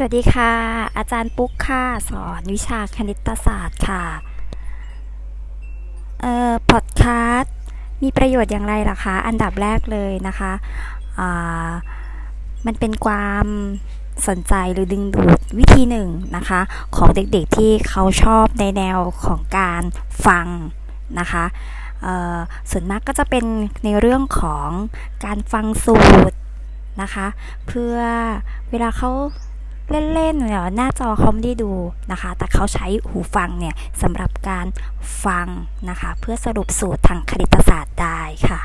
สวัสดีค่ะ อาจารย์ปุ๊กค่ะ สอนวิชาคณิตศาสตร์ค่ะ เอ่อพอดคาสต์มีประโยชน์อย่างไรล่ะคะ อันดับแรกเลยนะคะอ่ามันเป็นความสนใจหรือดึงดูดวิธีหนึ่งนะคะ ของเด็กๆที่เขาชอบในแนวของการฟังนะคะส่วนมากก็จะเป็นในเรื่องของการฟังสูตรนะคะ เพื่อเวลาเขา เล่นๆเนี่ยหน้าจอเขาไม่ได้ดูนะคะ แต่เขาใช้หูฟังเนี่ยสำหรับการฟังนะคะ เพื่อสรุปสูตรทางคณิตศาสตร์ได้ค่ะ